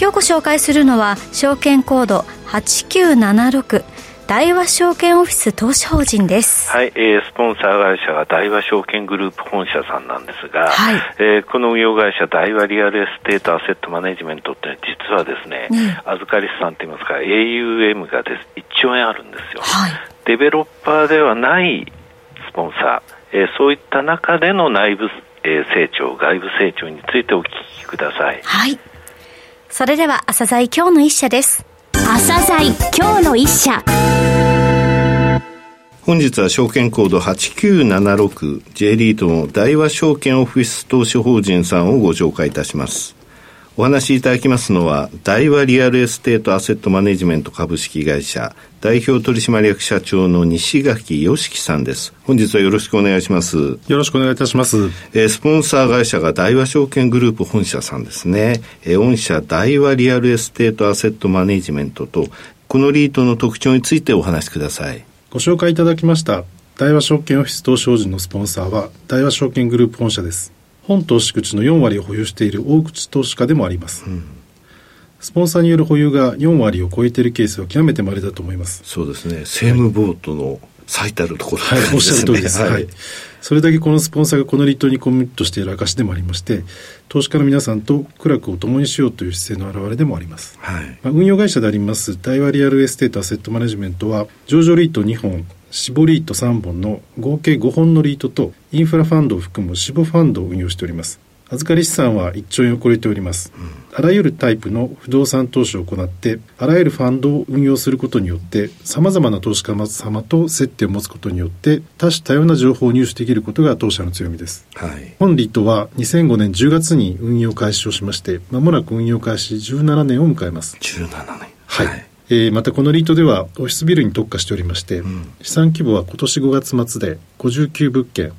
今日ご紹介するのは証券コード8976大和証券オフィス投資法人です。はい、えー、スポンサー会社が大和証券グループ本社さんなんですが、はい、えー、この運用会社大和リアルエステートアセットマネジメントって実はですね、ね預かり資産といいますか AUM がです1兆円あるんですよ。はい、デベロッパーではないスポンサー、えー、そういった中での内部、えー、成長、外部成長についてお聞きください。はい。それではアサザイ今日の一社です。アサザイ今日の一社本日は証券コード 8976J リートの大和証券オフィス投資法人さんをご紹介いたします。お話しいただきますのは、大和リアルエステートアセットマネジメント株式会社代表取締役社長の西垣良樹さんです。本日はよろしくお願いします。よろしくお願いいたします。えー、スポンサー会社が大和証券グループ本社さんですね。えー、御社大和リアルエステートアセットマネジメントと、このリートの特徴についてお話しください。ご紹介いただきました大和証券オフィス投資法人のスポンサーは大和証券グループ本社です。本投資口の4割を保有している大口投資家でもあります。うんスポンサーによる保有が4割を超えているケースは極めて稀だと思います。そうですね。 same boat の最たるところ、ね、はい、おっしゃる通りです。はい。それだけこのスポンサーがこのリートにコミットしている証でもありまして、投資家の皆さんと苦楽を共にしようという姿勢の表れでもあります。はい。まあ、運用会社であります大和リアルエステートアセットマネジメントは、上場リート2本、私募リート3本の合計5本のリートとインフラファンドを含む死亡ファンドを運用しております。預かり資産は1兆円を超えております、うん、あらゆるタイプの不動産投資を行ってあらゆるファンドを運用することによってさまざまな投資家様と接点を持つことによって多種多様な情報を入手できることが当社の強みです、はい、本リートは2005年10月に運用開始をしましてまもなく運用開始17年を迎えます。17年。はい、はいえー、またこのリートではオフィスビルに特化しておりまして、うん、資産規模は今年5月末で59物件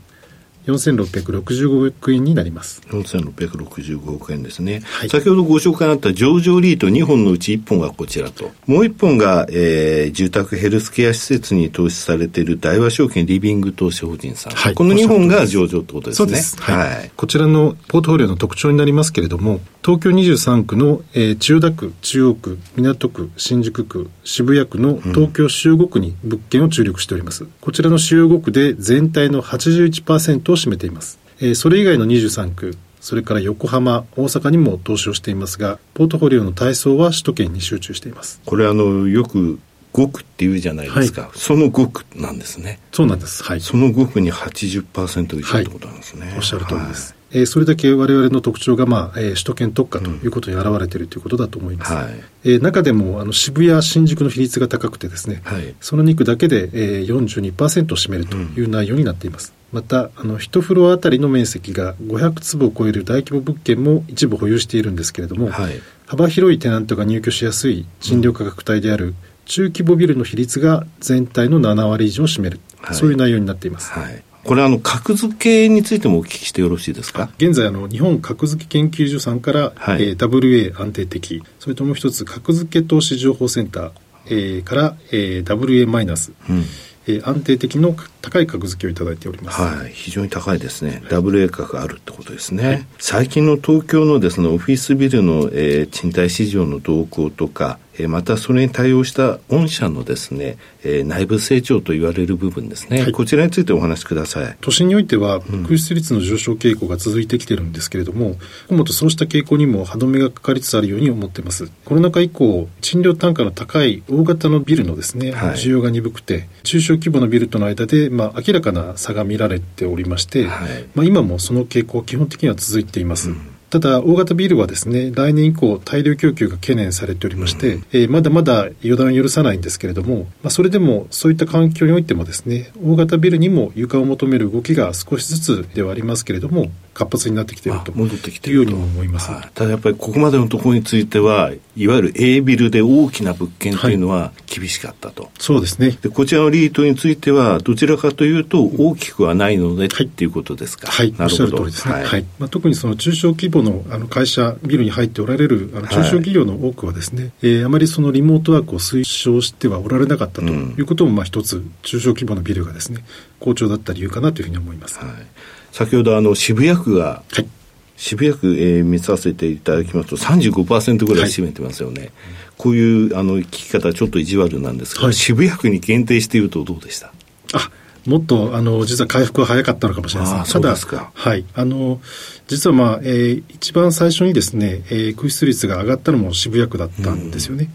4665億円になります。4665億円ですね。はい、先ほどご紹介あった上場リート2本のうち1本がこちらと。もう1本が、えー、住宅ヘルスケア施設に投資されている大和証券リビング投資法人さん。はい、この2本が上場ってことですね。はい。はい、こちらのポートフォリオの特徴になりますけれども、東京23区の、えー、千代田区、中央区、港区、新宿区、渋谷区の東京主要5区に物件を注力しております。うん、こちらの主要5区で全体の81%を占めています。えー、それ以外の23区、それから横浜、大阪にも投資をしていますが、ポートフォリオの体操は首都圏に集中しています。これあの、よく5区っていうじゃないですか、はい、その5区なんですね。そうなんです。はい。その5区に80%以上ってことなんですね。はい、おっしゃる通りです。はいえー、それだけ我々の特徴が、まあえー、首都圏特化ということに表れているということだと思います、うんはい、えー、中でもあの渋谷、新宿の比率が高くてですね、はい、その2区だけで、えー、42%を占めるという内容になっています、うん、またあの1フロアあたりの面積が500坪を超える大規模物件も一部保有しているんですけれども、はい、幅広いテナントが入居しやすい賃料価格帯である中規模ビルの比率が全体の7割以上を占める、そういう内容になっています。はい。これあの格付けについてもお聞きしてよろしいですか？現在あの日本格付け研究所さんから、はい。えー、WA 安定的それともう一つ格付け投資情報センター、えー、から、えー、WA マイナス、うんえー、安定的の高い格付けをいただいております。はい、非常に高いですね。ダブル A 格あるってことですね。はい、最近の東京のですね、オフィスビルの、えー、賃貸市場の動向とか、えまたそれに対応した御社のですね、えー、内部成長と言われる部分ですね、はい、こちらについてお話しください。都心においては空室率の上昇傾向が続いてきてるんですけれども、うん、もとそうした傾向にも歯止めがかかりつつあるように思ってます。コロナ禍以降賃料単価の高い大型のビルのですね、はい、需要が鈍くて中小規模のビルとの間で、まあ、明らかな差が見られておりまして、はい、まあ、今もその傾向は基本的には続いています、うんただ、大型ビルはですね、来年以降、大量供給が懸念されておりまして、うん、えー、まだまだ予断を許さないんですけれども、まあ、それでも、そういった環境においてもですね、大型ビルにも床を求める動きが少しずつではありますけれども、活発になってきていると戻ってきているようにも思います、はい、ただやっぱりここまでのところについてはいわゆる A ビルで大きな物件というのは厳しかったと、はい、そうですね。でこちらのリートについてはどちらかというと大きくはないので、はい、っていうことですか？はい。おっしゃる通りですね、はい。まあ、特にその中小規模のあの会社ビルに入っておられるあの中小企業の多くはですね、はい、えー、あまりそのリモートワークを推奨してはおられなかったということも、まあ一つ中小規模のビルがですね好調だった理由かなというふうに思います、はい、先ほどあの渋谷区が、はい、渋谷区、えー、見させていただきますと35%ぐらい占めてますよね、はい、こういうあの聞き方ちょっと意地悪なんですが、はい、渋谷区に限定しているとどうでした？あもっとあの実は回復は早かったのかもしれません。ただ、はい、あの実は、まあえー、一番最初にですね、えー、空室率が上がったのも渋谷区だったんですよね。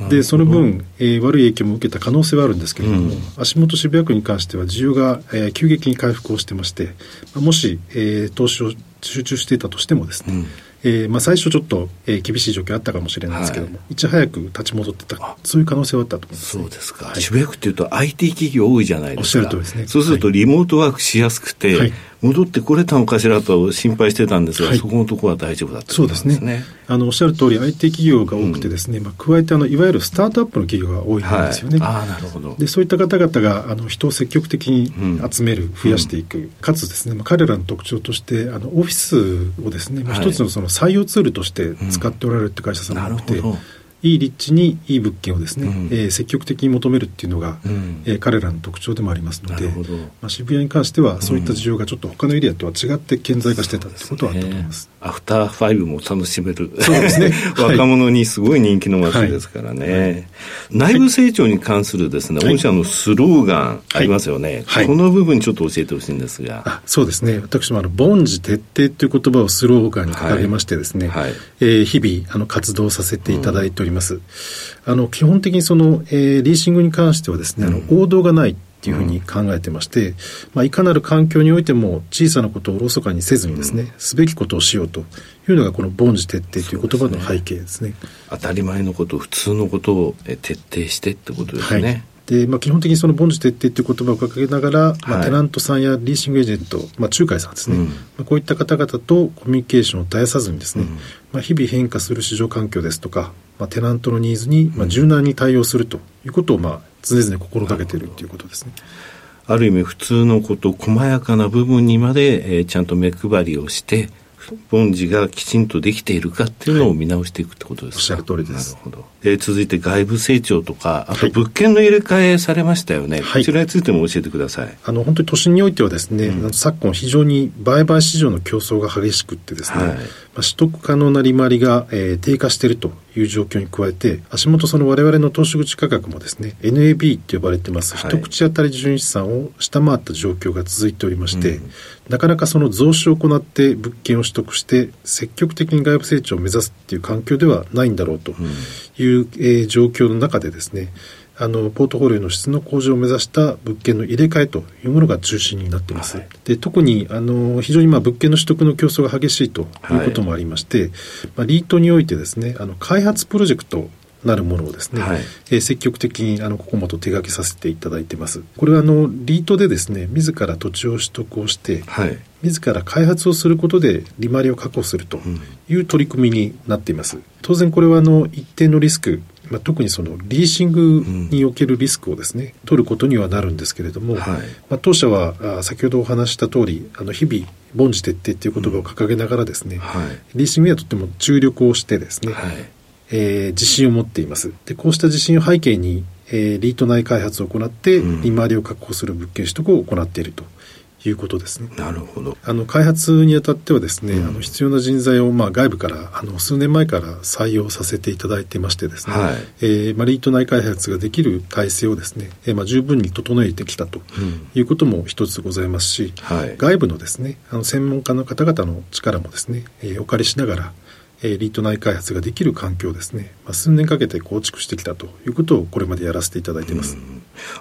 うん、で、その分、えー、悪い影響も受けた可能性はあるんですけれども、うん、足元渋谷区に関しては需要が、えー、急激に回復をしてまして、もし、えー、投資を集中していたとしてもですね、うんえーまあ、最初ちょっと、えー、厳しい状況あったかもしれないですけども、はい、いち早く立ち戻ってたそういう可能性はあったと思います、ね、そうですか、はい、渋谷区っていうと IT 企業多いじゃないですか。おっしゃる通りですね。そうするとリモートワークしやすくて、はい、戻ってこれたのかしらと心配してたんですが、はい、そこのところは大丈夫だったそうですね。あのおっしゃる通り IT 企業が多くてですね、うん、まあ、加えてあのいわゆるスタートアップの企業が多いんですよね、はい、あなるほど。でそういった方々があの人を積極的に集める、うん、増やしていく、かつですね、まあ、彼らの特徴としてあのオフィスをですね、まあ、一つのその採用ツールとして使っておられるって会社さんが多くて、うんいい立地にいい物件をですね、うん、えー、積極的に求めるっていうのが、うん、えー、彼らの特徴でもありますので、まあ、渋谷に関してはそういった需要がちょっと他のエリアとは違って顕在化してたってことはあったと思います。アフターファイブも楽しめる。そうですね。若者にすごい人気の街ですからね。はい、内部成長に関するですね、御社のスローガンありますよね。はい、この部分ちょっと教えてほしいんですが。そうですね。私もあの、凡事徹底という言葉をスローガンに掲げましてですね、はい、えー、日々あの活動させていただいております。うんあの基本的にその、えー、リーシングに関してはですね、あの王道がないっていうふうに考えてまして、まあ、いかなる環境においても小さなことをおろそかにせずにですね、すべきことをしようというのがこの凡事徹底という言葉の背景ですね、ね、当たり前のこと普通のことを徹底してってことですね、はいで、まあ、基本的にその凡事徹底という言葉を掲げながら、まあ、テナントさんやリーシングエージェント、まあ、仲介さんですね、うん、まあ、こういった方々とコミュニケーションを絶やさずにですね、うん、まあ、日々変化する市場環境ですとか、まあ、テナントのニーズに、まあ、柔軟に対応するということを、まあ、常々心がけているということですね。ある意味普通のこと細やかな部分にまで、えー、ちゃんと目配りをして凡事がきちんとできているかっていうのを見直していくってことですか、はい、おっしゃる通りです。なるほど。えー、続いて外部成長とか、あと物件の入れ替えされましたよね。はい、こちらについても教えてください。あの、本当に都心においてはですね、うん、昨今非常に売買市場の競争が激しくってですね、はい、まあ、取得可能な利回りが、えー、低下しているという状況に加えて、足元その我々の投資口価格もですね、NAB と呼ばれてます、一口当たり純資産を下回った状況が続いておりまして、うん、なかなかその増資を行って物件を取得して、積極的に外部成長を目指すっていう環境ではないんだろうという、うん、えー、状況の中でですね、あのポートフォリオの質の向上を目指した物件の入れ替えというものが中心になっています。はい、で特にあの非常にまあ物件の取得の競争が激しいということもありまして、はい、まあ、リートにおいてですねあの開発プロジェクトなるものをですね、はい、えー、積極的にあのここもと手掛けさせていただいてます。これはあのリートでですね自ら土地を取得をして、はい、自ら開発をすることで利回りを確保するという取り組みになっています。当然これはあの一定のリスクまあ、特にそのリーシングにおけるリスクをですね、うん、取ることにはなるんですけれども、はい、まあ、当社はあ先ほどお話した通りあの日々凡事徹底っていう言葉を掲げながらですね、うんはい、リーシングにはとっても注力をしてですね、はい、えー、自信を持っています。でこうした自信を背景に、えー、リート内開発を行って利回りを確保する物件取得を行っているということですね。なるほど。あの開発にあたってはですね、うん、あの必要な人材をまあ外部からあの数年前から採用させていただいてましてですね、はい、えー、まあリート内開発ができる体制をですね、えー、まあ十分に整えてきたということも一つございますし、うんはい、外部のですね、あの専門家の方々の力もですね、えー、お借りしながらえリート内開発ができる環境ですね、まあ、数年かけて構築してきたということをこれまでやらせていただいています。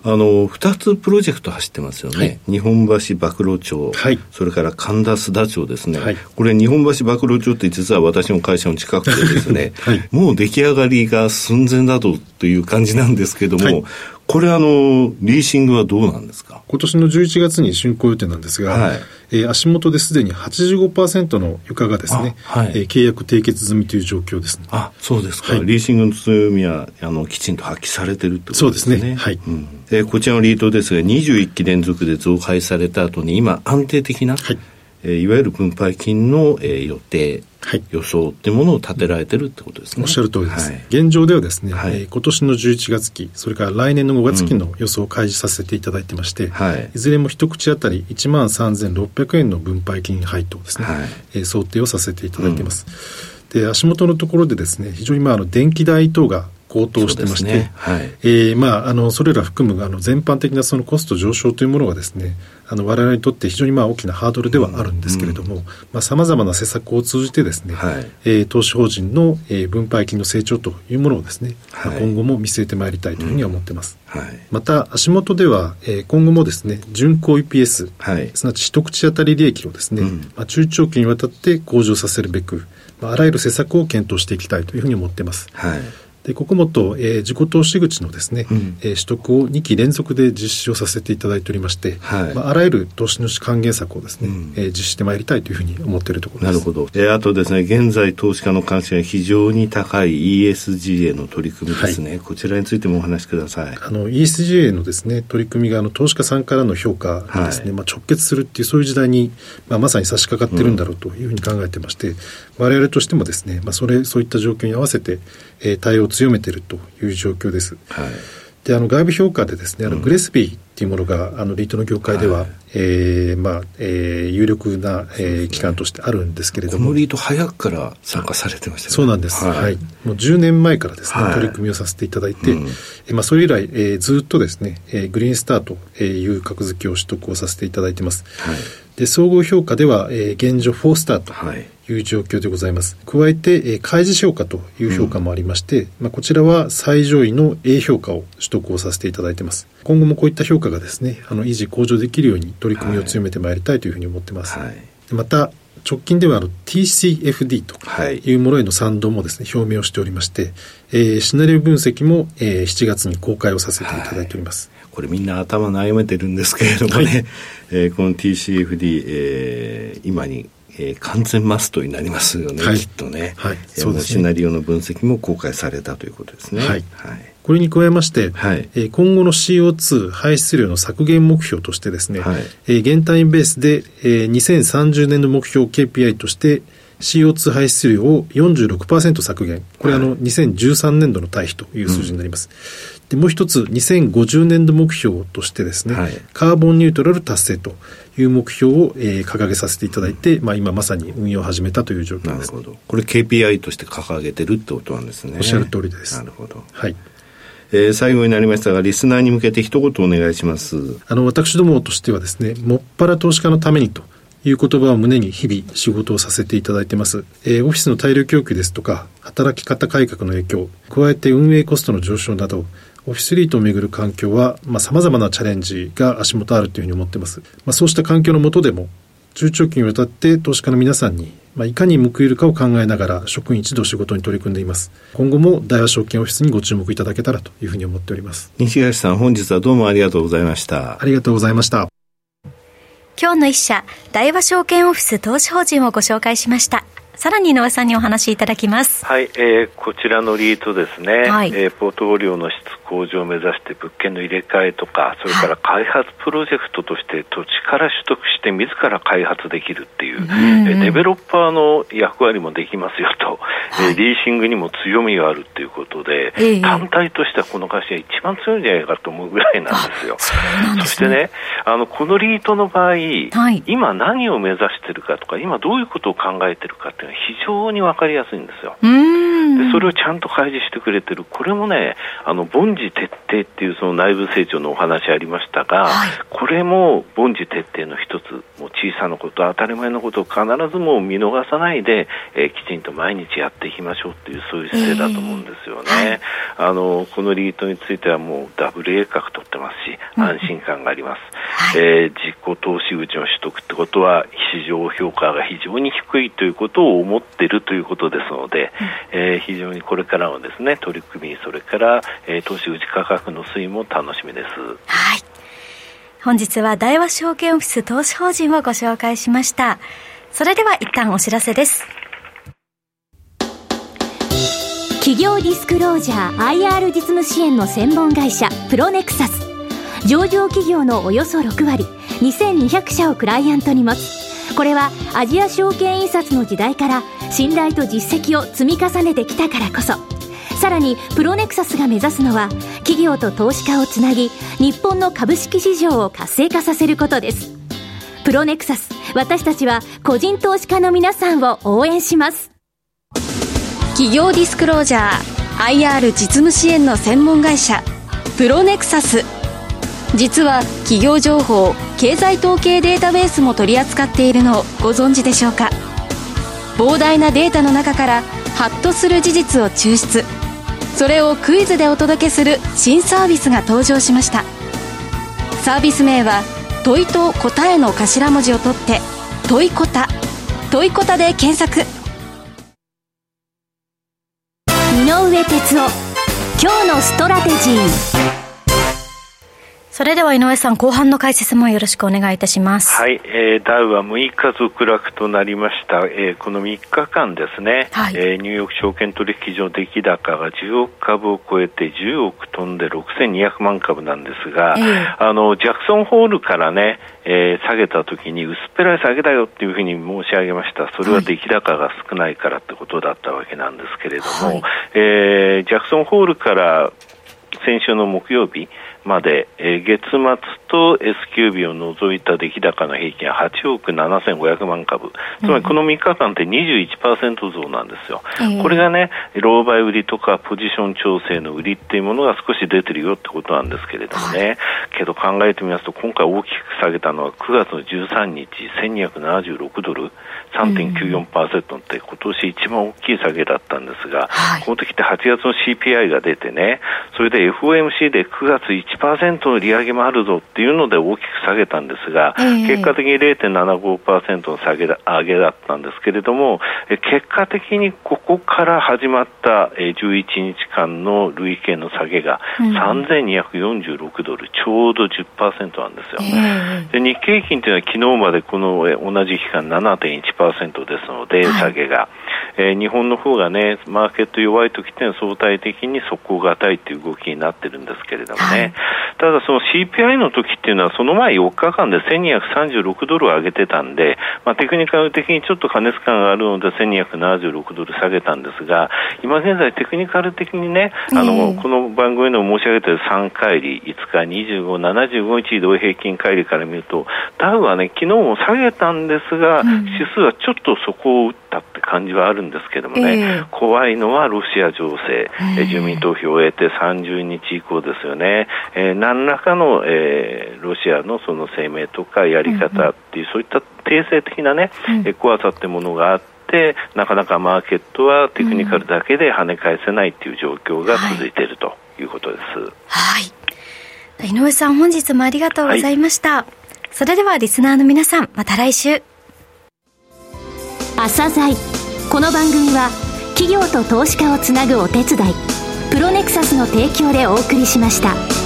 あの2つプロジェクト走ってますよね、はい、日本橋曝露町、はい、それから神田須田町ですね、はい、これ、日本橋曝露町って実は私の会社の近くでですね、もう出来上がりが寸前だとという感じなんですけども、これあの、リーシングはどうなんですか？今年の11月に竣工予定なんですが、はい、えー、足元ですでに85%の床がですね、はい、えー、契約締結済みという状況ですね。あ、そうですか。はい、リーシングの強みは、あの、きちんと発揮されてるってことですね。そうですね。はい。うん、えー、こちらのリートですが、21期連続で増配された後に、今、安定的な、はいえー、いわゆる分配金の、えー、予定、はい、予想っていうものを立てられてるってことですね。おっしゃる通りです。はい、現状ではですね、はい、えー、今年の11月期、それから来年の5月期の予想を開示させていただいてまして、はい、いずれも一口当たり1万3600円の分配金配当ですね、はい、えー、想定をさせていただいています。うん、で、足元のところでですね、非常にまあ、あの、電気代等が高騰してまして、ね。はい、えー、まあ、あの、それら含む、あの、全般的なそのコスト上昇というものがですね、あの、我々にとって非常にまあ大きなハードルではあるんですけれども、うん、まあ、様々な施策を通じてですね、はい、えー、投資法人の、えー、分配金の成長というものをですね、はい、今後も見据えてまいりたいというふうに思ってます。うん、はい、また、足元では、えー、今後もですね、巡航 EPS、はい、すなわち一口当たり利益をですね、うん、まあ、中長期にわたって向上させるべく、まあ、あらゆる施策を検討していきたいというふうに思っています。はいで、ここもと、えー、自己投資口のですね、うん、えー、取得を2期連続で実施をさせていただいておりまして、はい、まあ、あらゆる投資主還元策をですね、うん、えー、実施してまいりたいというふうに思っているところです。なるほど。えー、あとですね、現在投資家の関心が非常に高い ESG への取り組みですね、はい、こちらについてもお話しください。あの、ESG へのですね、取り組みが、あの、投資家さんからの評価にですね、はい、まあ、直結するっていう、そういう時代に、まあ、まさに差し掛かってるんだろうというふうに考えてまして、うん、我々としてもですね、まあ、それ、そういった状況に合わせて、えー、対応を強めているという状況です。はい、であの外部評価でですねあの、グレスビーっていうものがあのリートの業界では、はい、えー、まあえー、有力な、えー、機関としてあるんですけれども。このリート早くから参加されてましたね。そうなんです、はい、はい、もう10年前からですね、はい、取り組みをさせていただいて、うん、えまあ、それ以来、えー、ずっとですね、えー、グリーンスターという格付けを取得をさせていただいてます、はい。で総合評価では、えー、現状4スターという状況でございます。加えて、えー、開示評価という評価もありまして、うん、まあ、こちらは最上位の A 評価を取得をさせていただいています。今後もこういった評価がですね、あの維持向上できるように取り組みを強めてまいりたいというふうに思ってます。はい、また、直近ではあの TCFD というものへの賛同もですね、表明をしておりまして、えー、シナリオ分析も、えー、7月に公開をさせていただいております。はい、これみんな頭悩めてるんですけれどもね、はい、えー、この TCFD、えー、今にえー、完全マストになりますよね、はい、きっとね。はい。そうですね。シナリオの分析も公開されたということですね。はい。はい、これに加えまして、はい、えー、今後の CO2 排出量の削減目標としてですね、はい、えー、現単位ベースで、えー、2030年の目標 KPI として、CO2 排出量を46%削減。これ、はい、あの、2013年度の対比という数字になります。うんで、もう一つ、2050年度目標としてですね、はい、カーボンニュートラル達成という目標を、えー、掲げさせていただいて、まあ、今まさに運用を始めたという状況です。なるほど。これ KPI として掲げてるってことなんですね。おっしゃる通りです。なるほど。はい。えー、最後になりましたが、リスナーに向けて一言お願いします。あの、私どもとしてはですね、もっぱら投資家のためにという言葉を胸に日々仕事をさせていただいてます。えー、オフィスの大量供給ですとか、働き方改革の影響、加えて運営コストの上昇など、オフィスリートをめぐる環境は、まあ、様々なチャレンジが足元あるというふうに思っています。まあ、そうした環境の下でも、中長期にわたって投資家の皆さんに、まあ、いかに報いるかを考えながら職員一同仕事に取り組んでいます。今後も大和証券オフィスにご注目いただけたらというふうに思っております。西東さん、本日はどうもありがとうございました。ありがとうございました。今日の一社、大和証券オフィス投資法人をご紹介しました。さらに井上さんにお話しいただきます。はい、えー、こちらのリートですね、はい、えー、ポートフォリオの質向上を目指して物件の入れ替えとか、それから開発プロジェクトとして土地から取得して自ら開発できるっていう、うん。えデベロッパーの役割もできますよと、はい、えリーシングにも強みがあるっていうことで、えー、単体としてはこの会社が一番強いんじゃないかと思うぐらいなんですよ。そすね、そしてね、あのこのリートの場合、はい、今何を目指してるかとか、今どういうことを考えてるかっていうのは非常に分かりやすいんですよ。でそれをちゃんと開示してくれてる、これもね、あの凡事徹底っていうその内部成長のお話ありましたが、はい、これも凡事徹底の一つ、もう小さなこと、当たり前のことを必ずもう見逃さないで、えー、きちんと毎日やっていきましょうっていう、そういう姿勢だと思うんですよね。えー、あのこのリートについてはもうダブル A 格取ってますし、安心感があります。うん、えー、自己投資口の取得ってことは、市場評価が非常に低いということを思っているということですので、うん、えー、非常にこれからのですね取り組みそれから、えー、投資口価格の推移も楽しみです。はい。本日は大和証券オフィス投資法人をご紹介しました。それでは一旦お知らせです。企業ディスクロージャー IR 実務支援の専門会社プロネクサス。上場企業のおよそ6割2200社をクライアントに持つ。これはアジア証券印刷の時代から信頼と実績を積み重ねてきたからこそ。さらにプロネクサスが目指すのは企業と投資家をつなぎ日本の株式市場を活性化させることです。プロネクサス私たちは個人投資家の皆さんを応援します。企業ディスクロージャー IR 実務支援の専門会社プロネクサス。実は企業情報経済統計データベースも取り扱っているのをご存知でしょうか？膨大なデータの中からハッとする事実を抽出。それをクイズでお届けする新サービスが登場しました。サービス名は問いと答えの頭文字を取って問いこた。問いこたで検索。井上哲夫今日のストラテジー。それでは井上さん、後半の解説もよろしくお願いいたします。はい、えー、ダウは6日続落となりました。えー、この3日間ですね、はい、えー、ニューヨーク証券取引所出来高が10億株を超えて10億飛んで6200万株なんですが、えー、あの、ジャクソンホールからね、えー、下げたときに薄っぺらい下げだよっていうふうに申し上げました。それは出来高が少ないからってことだったわけなんですけれども、はい、えー、ジャクソンホールから先週の木曜日、まで、えー、月末と S q 日を除いた出来高の平均は8億7500万株、つまりこの3日間って21%増なんですよ、うん、これがね、狼狽売りとかポジション調整の売りっていうものが少し出てるよってことなんですけれどもね、はい、けど考えてみますと、今回大きく下げたのは9月の13日、1276ドル、3.94%って今年一番大きい下げだったんですが、はい、この時って8月の CPI が出てね、それで FOMC で9月1%の利上げもあるぞっていうので大きく下げたんですが、えー、結果的に0.75%の下げだ上げだったんですけれども、結果的にここから始まった11日間の累計の下げが3246ドル、ちょうど10%なんですよ。えー、で日経平均というのは昨日までこの同じ期間7.1%ですので、下げが。えー、日本の方がね、マーケット弱い時っていうのは相対的に底堅いという動きになってるんですけれどもね、はい、ただその CPI の時っていうのはその前4日間で1236ドルを上げてたんで、まあ、テクニカル的にちょっと過熱感があるので1276ドル下げたんですが、今現在テクニカル的にね、あの、この番組でも申し上げている3回り、5日、25、75日移動平均乖離から見ると、ダウはね、昨日も下げたんですが、うん、指数はちょっと底を打ったって感じはあるんですけどもね、えー、怖いのはロシア情勢、えー、住民投票を終えて30日以降ですよね、えー、何らかの、えー、ロシアのその声明とかやり方っていう、うん、そういった定性的なね、うん、怖さってものがあって、なかなかマーケットはテクニカルだけで跳ね返せないっていう状況が続いているということです。はい、井上さん、本日もありがとうございました。はい、それではリスナーの皆さん、また来週。朝鮮この番組は企業と投資家をつなぐお手伝いプロネクサスの提供でお送りしました。